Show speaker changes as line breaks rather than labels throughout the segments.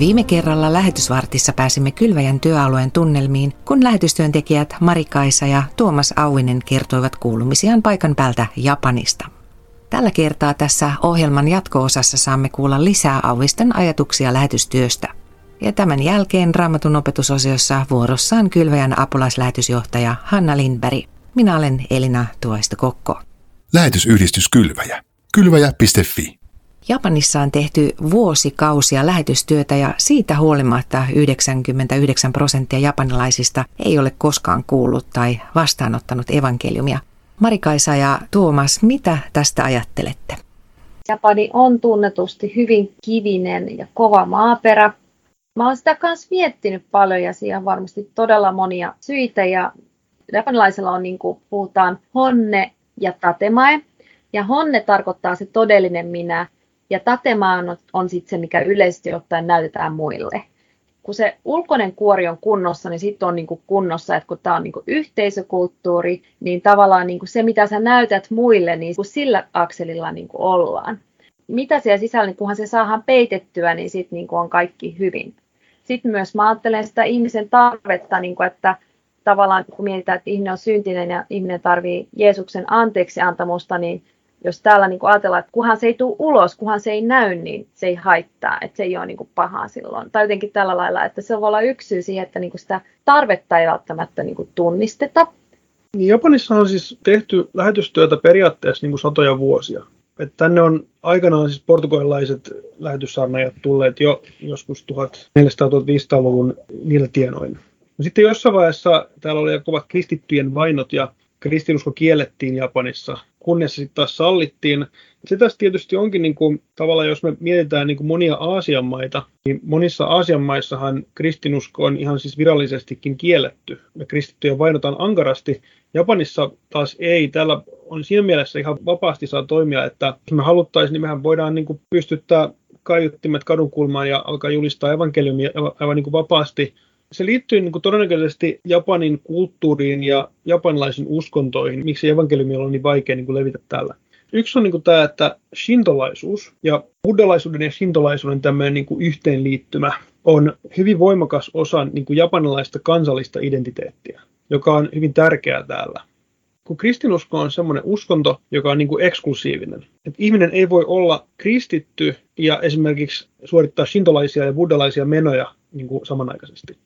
Viime kerralla lähetysvartissa pääsimme Kylväjän työalueen tunnelmiin, kun lähetystyöntekijät Marikaisa ja Tuomas Auinen kertoivat kuulumisiaan paikan päältä Japanista. Tällä kertaa tässä ohjelman jatko-osassa saamme kuulla lisää Auvisten ajatuksia lähetystyöstä. Ja tämän jälkeen Raamatun opetusosiossa vuorossaan Kylväjän apulaislähetysjohtaja Hanna Lindberg. Minä olen Elina Tuoista Kokko.
Lähetysyhdistys Kylväjä. Kylväjä.fi
Japanissa on tehty vuosikausia lähetystyötä ja siitä huolimatta 99 prosenttia japanilaisista ei ole koskaan kuullut tai vastaanottanut evankeliumia. Marikaisa ja Tuomas, mitä tästä ajattelette?
Japani on tunnetusti hyvin kivinen ja kova maaperä. Mä olen sitä kanssa miettinyt paljon ja siihen on varmasti todella monia syitä. Ja japanilaisilla on, niin kuin puhutaan, honne ja tatemae. Ja honne tarkoittaa se todellinen minä, ja tatema on, on sitten se, mikä yleisesti ottaen näytetään muille. Kun se ulkoinen kuori on kunnossa, niin sitten on niinku kunnossa, että kun tämä on niinku yhteisökulttuuri, niin tavallaan niinku se, mitä sä näytät muille, niin kun sillä akselilla niinku ollaan. Mitä siellä sisällä, niin kunhan se saadaan peitettyä, niin sitten niinku on kaikki hyvin. Sitten myös mä ajattelen sitä ihmisen tarvetta, niinku että tavallaan kun mietitään, että ihminen on syntinen ja ihminen tarvii Jeesuksen anteeksi antamusta, niin jos täällä niin kuin ajatellaan, että kunhan se ei tule ulos, kunhan se ei näy, niin se ei haittaa, että se ei ole niin kuin pahaa silloin. Tai jotenkin tällä lailla, että se voi olla yksi syy siihen, että niin kuin sitä tarvetta ei välttämättä niin kuin tunnisteta.
Niin Japanissa on siis tehty lähetystyötä periaatteessa niin kuin satoja vuosia. Että tänne on aikanaan siis portugalilaiset lähetyssaarnaajat tulleet jo joskus 1400-1500-luvun niillä tienoin. No sitten jossain vaiheessa täällä oli kovat kristittyjen vainot ja kristinusko kiellettiin Japanissa kunnes sitten taas sallittiin. Se tässä tietysti onkin niin kuin, tavallaan, jos me mietitään niin kuin monia Aasian maita, niin monissa Aasian maissahan kristinusko on ihan siis virallisestikin kielletty. Ja kristittyjä vainotaan ankarasti. Japanissa taas ei. Täällä on siinä mielessä ihan vapaasti saa toimia, että jos me haluttaisiin, niin mehän voidaan niin kuin pystyttää kaiuttimet kadunkulmaan ja alkaa julistaa evankeliumia aivan niin kuin vapaasti se liittyy niin kuin todennäköisesti Japanin kulttuuriin ja japanilaisiin uskontoihin, miksi evankeliumi on niin vaikea niin kuin levitä täällä. Yksi on niin kuin tämä, että shintolaisuus ja buddhalaisuuden ja shintolaisuuden tämmöinen niin kuin yhteenliittymä on hyvin voimakas osa niin kuin japanilaista kansallista identiteettiä, joka on hyvin tärkeää täällä. Kun kristinusko on semmoinen uskonto, joka on niin kuin eksklusiivinen. Että ihminen ei voi olla kristitty ja esimerkiksi suorittaa shintolaisia ja buddhalaisia menoja niin kuin samanaikaisesti.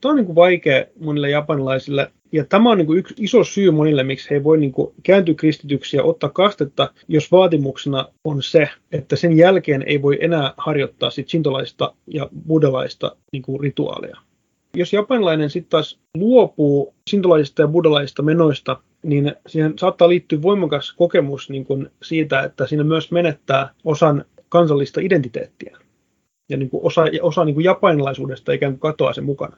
Tämä on niin kuin vaikea monille japanilaisille. Ja tämä on niin kuin yksi iso syy monille, miksi he ei voi niin kuin kääntyä kristityksi ja ottaa kastetta, jos vaatimuksena on se, että sen jälkeen ei voi enää harjoittaa sintolaista ja buddhalaista niin kuin rituaaleja. Jos japanilainen sitten taas luopuu sintolaisista ja buddhalaisista menoista, niin siihen saattaa liittyä voimakas kokemus niin kuin siitä, että siinä myös menettää osan kansallista identiteettiä. Ja niin kuin osa, osa niin kuin japanilaisuudesta ikään kuin katoaa sen mukana.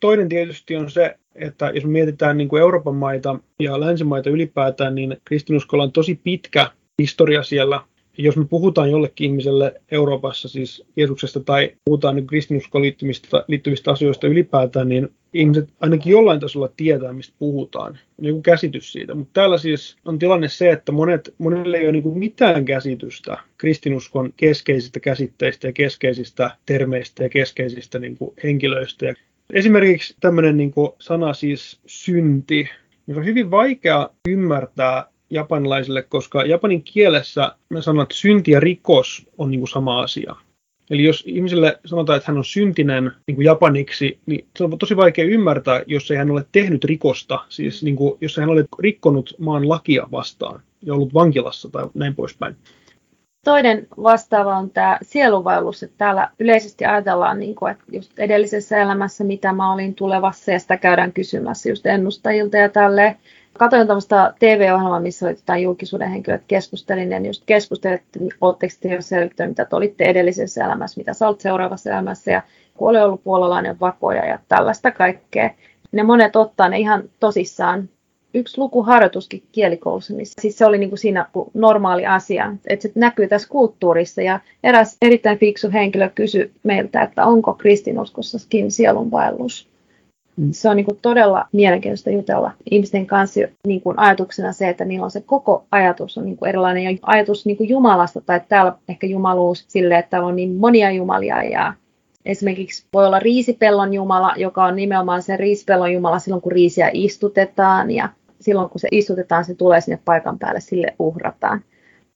Toinen tietysti on se, että jos mietitään niin kuin Euroopan maita ja länsimaita ylipäätään, niin kristinuskolla on tosi pitkä historia siellä. Jos me puhutaan jollekin ihmiselle Euroopassa siis Jeesuksesta tai puhutaan niin kristinuskoon liittyvistä, liittyvistä asioista ylipäätään, niin ihmiset ainakin jollain tasolla tietää, mistä puhutaan. Joku käsitys siitä. Mutta täällä siis on tilanne se, että monet, monille ei ole niin mitään käsitystä kristinuskon keskeisistä käsitteistä ja keskeisistä termeistä ja keskeisistä niin kuin henkilöistä. Esimerkiksi tämmöinen niin sana siis synti, niin on hyvin vaikea ymmärtää japanilaisille, koska japanin kielessä me että synti ja rikos on niin kuin sama asia. Eli jos ihmiselle sanotaan, että hän on syntinen niin kuin japaniksi, niin se on tosi vaikea ymmärtää, jos ei hän ole tehnyt rikosta, siis niin kuin, jos hän ole rikkonut maan lakia vastaan ja ollut vankilassa tai näin poispäin.
Toinen vastaava on tämä sielunvaellus, että täällä yleisesti ajatellaan, niin kuin, että just edellisessä elämässä, mitä mä olin tulevassa, ja sitä käydään kysymässä just ennustajilta ja tälle. Katoin tämmöistä TV-ohjelmaa, missä oli jotain julkisuuden henkilöt keskustelin, ja just keskustelin, että oletteko te jo selvittänyt, mitä te olitte edellisessä elämässä, mitä sä olet seuraavassa elämässä, ja kun oli ollut puolalainen vakoja ja tällaista kaikkea. Ne monet ottaa ne ihan tosissaan yksi lukuharjoituskin kielikoulussa, missä siis se oli niin kuin siinä normaali asia, että se näkyy tässä kulttuurissa. Ja eräs erittäin fiksu henkilö kysyi meiltä, että onko kristinuskossakin sielunvaellus. Mm. Se on niin kuin todella mielenkiintoista jutella ihmisten kanssa niin kuin ajatuksena se, että niillä on se koko ajatus on niin kuin erilainen ja ajatus niin kuin Jumalasta tai täällä ehkä jumaluus sille, että täällä on niin monia jumalia ja Esimerkiksi voi olla riisipellon jumala, joka on nimenomaan se riisipellon jumala silloin, kun riisiä istutetaan ja silloin, kun se istutetaan, se tulee sinne paikan päälle, sille uhrataan.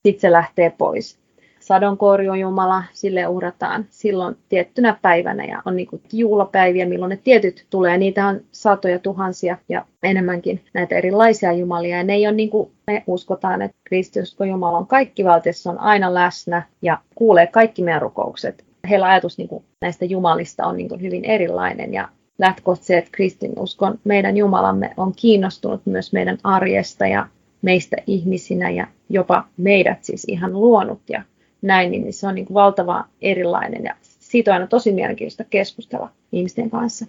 Sitten se lähtee pois sadonkorjun Jumala, sille uhrataan silloin tiettynä päivänä ja on niin juhlapäiviä, milloin ne tietyt tulee. Niitä on satoja tuhansia ja enemmänkin näitä erilaisia jumalia. Ja ne ei ole niin kuin me uskotaan, että kristiusko Jumala on kaikki valtiossa, on aina läsnä ja kuulee kaikki meidän rukoukset. Heillä ajatus niin kuin näistä jumalista on niin kuin hyvin erilainen ja lähtökohtaisesti se, että kristinuskon meidän Jumalamme on kiinnostunut myös meidän arjesta ja meistä ihmisinä ja jopa meidät siis ihan luonut ja näin, niin se on niin kuin valtava erilainen ja siitä on aina tosi mielenkiintoista keskustella ihmisten kanssa.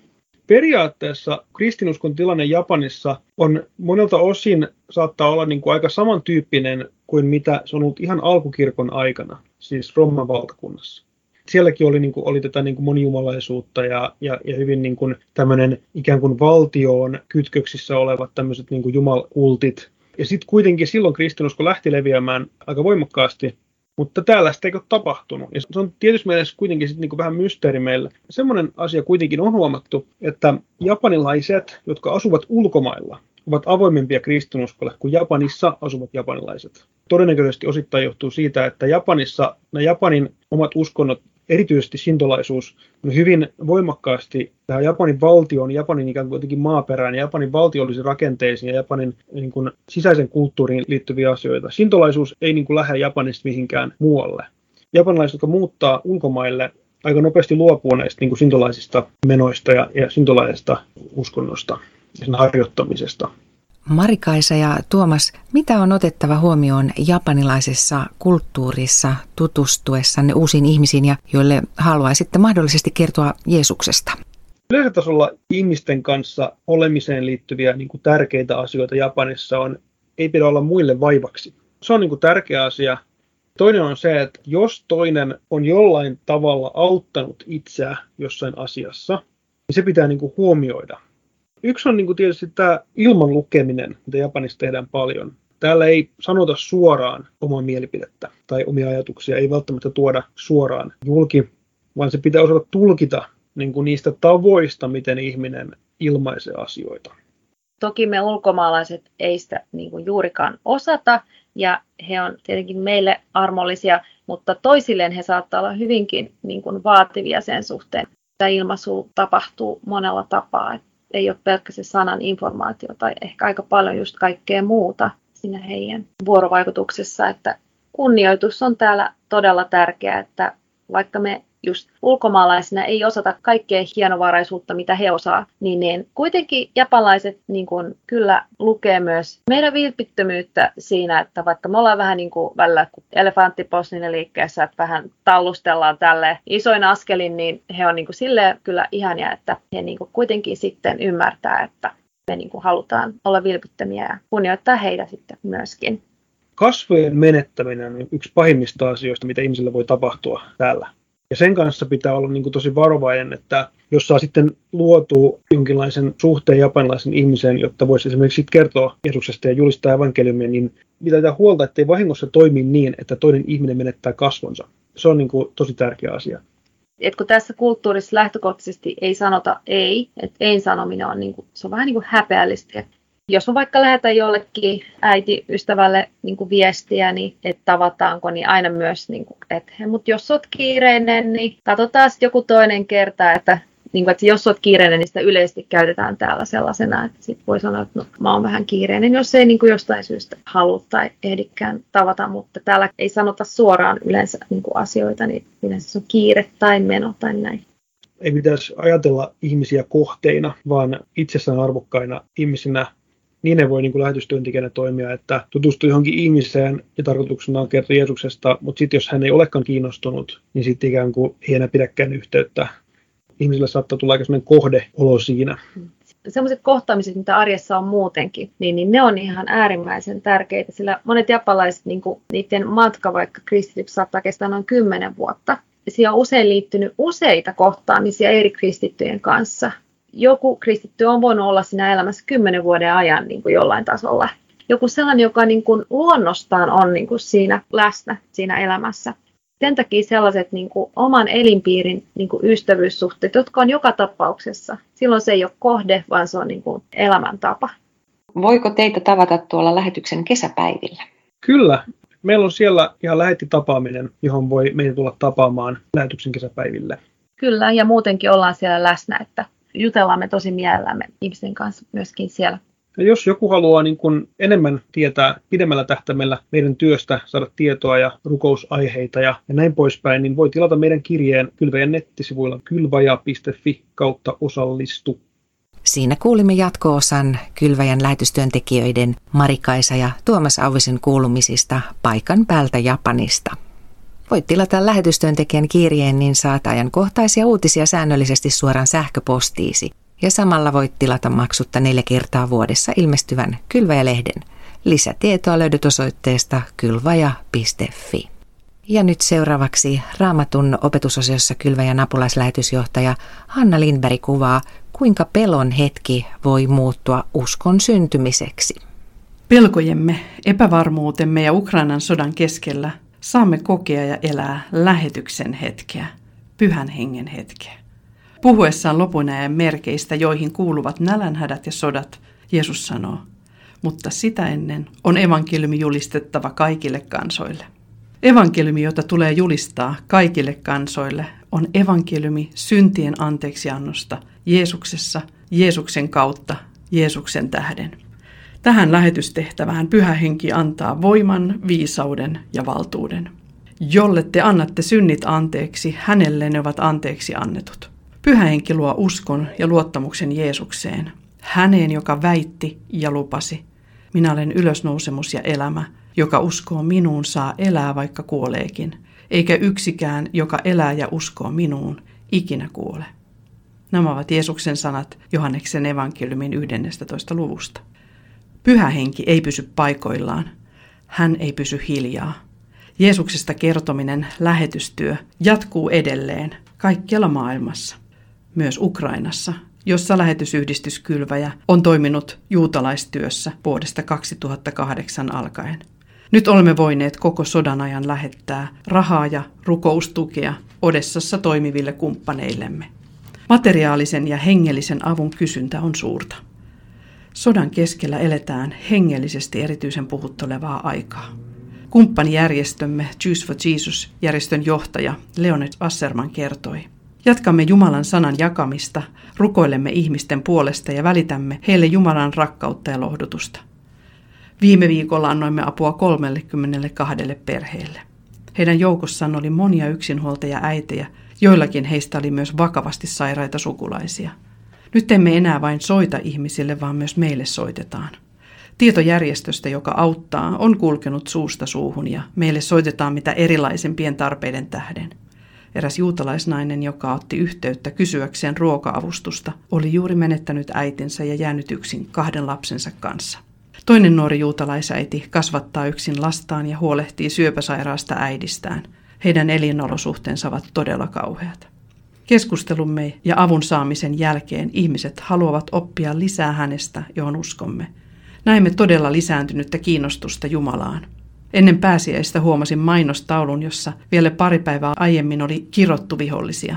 Periaatteessa kristinuskon tilanne Japanissa on monelta osin saattaa olla niin kuin aika samantyyppinen kuin mitä se on ollut ihan alkukirkon aikana, siis Roman valtakunnassa. Sielläkin oli, niin kuin, oli tätä niin kuin monijumalaisuutta ja, ja, ja hyvin niin kuin tämmöinen ikään kuin valtioon kytköksissä olevat tämmöiset niin kuin jumalkultit. Ja sitten kuitenkin silloin kristinusko lähti leviämään aika voimakkaasti mutta täällä sitä ei ole tapahtunut. Ja se on tietysti mielessä kuitenkin sit niinku vähän mysteeri meille. Semmoinen asia kuitenkin on huomattu, että japanilaiset, jotka asuvat ulkomailla, ovat avoimempia kristinuskolle kuin Japanissa asuvat japanilaiset. Todennäköisesti osittain johtuu siitä, että Japanissa nämä Japanin omat uskonnot erityisesti sintolaisuus on hyvin voimakkaasti tähän Japanin valtion, Japanin ikään kuin jotenkin maaperään, Japanin valtiollisiin rakenteisiin ja Japanin niin kuin, sisäisen kulttuuriin liittyviä asioita. Sintolaisuus ei niin kuin, lähde Japanista mihinkään muualle. Japanilaiset, jotka muuttaa ulkomaille, aika nopeasti luopuu näistä niin kuin, sintolaisista menoista ja, ja sintolaisesta uskonnosta ja sen harjoittamisesta.
Marikaisa ja Tuomas, mitä on otettava huomioon japanilaisessa kulttuurissa tutustuessanne uusiin ihmisiin ja joille haluaisitte mahdollisesti kertoa Jeesuksesta?
Yleisötasolla ihmisten kanssa olemiseen liittyviä niin kuin tärkeitä asioita Japanissa on, ei pidä olla muille vaivaksi. Se on niin kuin tärkeä asia. Toinen on se, että jos toinen on jollain tavalla auttanut itseä jossain asiassa, niin se pitää niin kuin huomioida. Yksi on niin kuin tietysti tämä ilman lukeminen, mitä Japanissa tehdään paljon. Täällä ei sanota suoraan omaa mielipidettä tai omia ajatuksia, ei välttämättä tuoda suoraan julki, vaan se pitää osata tulkita niin kuin niistä tavoista, miten ihminen ilmaisee asioita.
Toki me ulkomaalaiset ei sitä niin kuin juurikaan osata, ja he on tietenkin meille armollisia, mutta toisilleen he saattaa olla hyvinkin niin kuin vaativia sen suhteen. Tämä ilmaisu tapahtuu monella tapaa ei ole pelkkä se sanan informaatio tai ehkä aika paljon just kaikkea muuta siinä heidän vuorovaikutuksessa, että kunnioitus on täällä todella tärkeää, että vaikka me just ulkomaalaisina ei osata kaikkea hienovaraisuutta, mitä he osaa, niin, niin kuitenkin japanlaiset niin kuin, kyllä lukee myös meidän vilpittömyyttä siinä, että vaikka me ollaan vähän niin kuin välillä elefanttiposninen liikkeessä, että vähän tallustellaan tälle isoin askelin, niin he on niin kuin silleen kyllä ihania, että he niin kuin kuitenkin sitten ymmärtää, että me niin kuin halutaan olla vilpittömiä ja kunnioittaa heitä sitten myöskin.
Kasvojen menettäminen on yksi pahimmista asioista, mitä ihmisille voi tapahtua täällä. Ja sen kanssa pitää olla niin kuin tosi varovainen, että jos saa sitten luotu jonkinlaisen suhteen japanilaisen ihmiseen, jotta voisi esimerkiksi kertoa Jeesuksesta ja julistaa evankeliumia, niin pitää huolta, että ei vahingossa toimi niin, että toinen ihminen menettää kasvonsa. Se on niin kuin tosi tärkeä asia.
Et kun tässä kulttuurissa lähtökohtaisesti ei sanota ei, että ei sanominen on, niin kuin, se on vähän niin kuin häpeällistä jos mä vaikka lähetän jollekin äitiystävälle niin kuin viestiä, niin että tavataanko, niin aina myös, niin kuin, että mutta jos oot kiireinen, niin katsotaan sitten joku toinen kerta, että, niin kuin, että jos oot kiireinen, niin sitä yleisesti käytetään täällä sellaisena, että sitten voi sanoa, että no, mä oon vähän kiireinen, jos ei niin kuin jostain syystä halua tai ehdikään tavata, mutta täällä ei sanota suoraan yleensä niin kuin asioita, niin yleensä se on kiire tai meno tai näin.
Ei pitäisi ajatella ihmisiä kohteina, vaan itsessään arvokkaina ihmisinä, niin ne voi niin kuin lähetystyöntekijänä toimia, että tutustuu johonkin ihmiseen ja tarkoituksena on kertoa Jeesuksesta, mutta sitten jos hän ei olekaan kiinnostunut, niin sitten ikään kuin ei enää pidäkään yhteyttä. Ihmisillä saattaa tulla aika kohdeolo siinä.
Sellaiset kohtaamiset, mitä arjessa on muutenkin, niin, niin ne on ihan äärimmäisen tärkeitä, sillä monet japalaiset, niin kuin, niiden matka vaikka kristityksi saattaa kestää noin kymmenen vuotta. Siihen on usein liittynyt useita kohtaamisia eri kristittyjen kanssa joku kristitty on voinut olla siinä elämässä kymmenen vuoden ajan niin kuin jollain tasolla. Joku sellainen, joka niin kuin luonnostaan on niin kuin siinä läsnä siinä elämässä. Sen takia sellaiset niin kuin, oman elinpiirin niin kuin, ystävyyssuhteet, jotka on joka tapauksessa. Silloin se ei ole kohde, vaan se on niin kuin, elämäntapa.
Voiko teitä tavata tuolla lähetyksen kesäpäivillä?
Kyllä. Meillä on siellä ihan lähettitapaaminen, johon voi meitä tulla tapaamaan lähetyksen kesäpäiville.
Kyllä, ja muutenkin ollaan siellä läsnä, että jutellaan me tosi mielellämme ihmisten kanssa myöskin siellä.
Ja jos joku haluaa niin kuin enemmän tietää pidemmällä tähtäimellä meidän työstä, saada tietoa ja rukousaiheita ja, ja näin poispäin, niin voi tilata meidän kirjeen Kylväjän nettisivuilla kylvaja.fi kautta osallistu.
Siinä kuulimme jatko-osan Kylväjän lähetystyöntekijöiden Marikaisa ja Tuomas Auvisen kuulumisista paikan päältä Japanista. Voit tilata lähetystyöntekijän kirjeen, niin saat ajankohtaisia uutisia säännöllisesti suoraan sähköpostiisi. Ja samalla voit tilata maksutta neljä kertaa vuodessa ilmestyvän Kylväjä-lehden. Lisätietoa löydät osoitteesta kylvaja.fi. Ja nyt seuraavaksi Raamatun opetusosiossa Kylväjän apulaislähetysjohtaja Hanna Lindberg kuvaa, kuinka pelon hetki voi muuttua uskon syntymiseksi.
Pelkojemme, epävarmuutemme ja Ukrainan sodan keskellä saamme kokea ja elää lähetyksen hetkeä, pyhän hengen hetkeä. Puhuessaan lopun ajan merkeistä, joihin kuuluvat nälänhädät ja sodat, Jeesus sanoo, mutta sitä ennen on evankeliumi julistettava kaikille kansoille. Evankeliumi, jota tulee julistaa kaikille kansoille, on evankeliumi syntien anteeksiannosta Jeesuksessa, Jeesuksen kautta, Jeesuksen tähden. Tähän lähetystehtävään pyhä henki antaa voiman, viisauden ja valtuuden. Jolle te annatte synnit anteeksi, hänelle ne ovat anteeksi annetut. Pyhä henki luo uskon ja luottamuksen Jeesukseen, häneen, joka väitti ja lupasi. Minä olen ylösnousemus ja elämä, joka uskoo minuun saa elää vaikka kuoleekin, eikä yksikään, joka elää ja uskoo minuun, ikinä kuole. Nämä ovat Jeesuksen sanat Johanneksen evankeliumin 11. luvusta. Pyhä henki ei pysy paikoillaan. Hän ei pysy hiljaa. Jeesuksesta kertominen, lähetystyö, jatkuu edelleen kaikkialla maailmassa, myös Ukrainassa, jossa lähetysyhdistys Kylväjä on toiminut juutalaistyössä vuodesta 2008 alkaen. Nyt olemme voineet koko sodan ajan lähettää rahaa ja rukoustukea Odessassa toimiville kumppaneillemme. Materiaalisen ja hengellisen avun kysyntä on suurta. Sodan keskellä eletään hengellisesti erityisen puhuttelevaa aikaa. Kumppanijärjestömme Choose for Jesus-järjestön johtaja Leonid Asserman kertoi. Jatkamme Jumalan sanan jakamista, rukoilemme ihmisten puolesta ja välitämme heille Jumalan rakkautta ja lohdutusta. Viime viikolla annoimme apua 32 perheelle. Heidän joukossaan oli monia yksinhuoltaja äitejä, joillakin heistä oli myös vakavasti sairaita sukulaisia – nyt emme enää vain soita ihmisille, vaan myös meille soitetaan. Tietojärjestöstä, joka auttaa, on kulkenut suusta suuhun ja meille soitetaan mitä erilaisempien tarpeiden tähden. Eräs juutalaisnainen, joka otti yhteyttä kysyäkseen ruoka-avustusta, oli juuri menettänyt äitinsä ja jäänyt yksin kahden lapsensa kanssa. Toinen nuori juutalaisäiti kasvattaa yksin lastaan ja huolehtii syöpäsairaasta äidistään. Heidän elinolosuhteensa ovat todella kauheat. Keskustelumme ja avun saamisen jälkeen ihmiset haluavat oppia lisää hänestä, johon uskomme. Näemme todella lisääntynyttä kiinnostusta Jumalaan. Ennen pääsiäistä huomasin mainostaulun, jossa vielä pari päivää aiemmin oli kirottu vihollisia.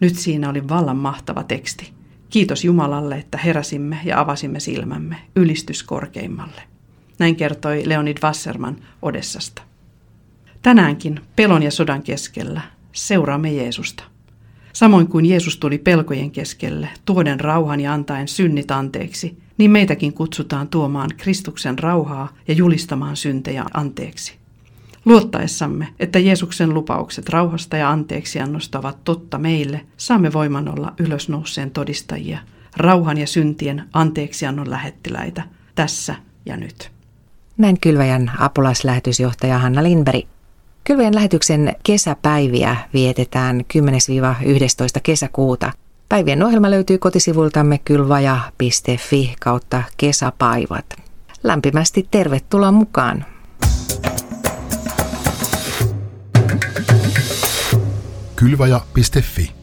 Nyt siinä oli vallan mahtava teksti. Kiitos Jumalalle, että heräsimme ja avasimme silmämme. Ylistys korkeimmalle. Näin kertoi Leonid Wasserman Odessasta. Tänäänkin pelon ja sodan keskellä seuraamme Jeesusta. Samoin kuin Jeesus tuli pelkojen keskelle, tuoden rauhan ja antaen synnit anteeksi, niin meitäkin kutsutaan tuomaan Kristuksen rauhaa ja julistamaan syntejä anteeksi. Luottaessamme, että Jeesuksen lupaukset rauhasta ja anteeksiannosta ovat totta meille, saamme voiman olla ylösnouseen todistajia, rauhan ja syntien anteeksiannon lähettiläitä, tässä ja nyt.
Näin Kylväjän apulaislähetysjohtaja Hanna Lindberg. Kylväjän lähetyksen kesäpäiviä vietetään 10-11 kesäkuuta. Päivien ohjelma löytyy kotisivultamme kylvaja.fi kautta kesäpaivat. Lämpimästi tervetuloa mukaan!
Kylvaja.fi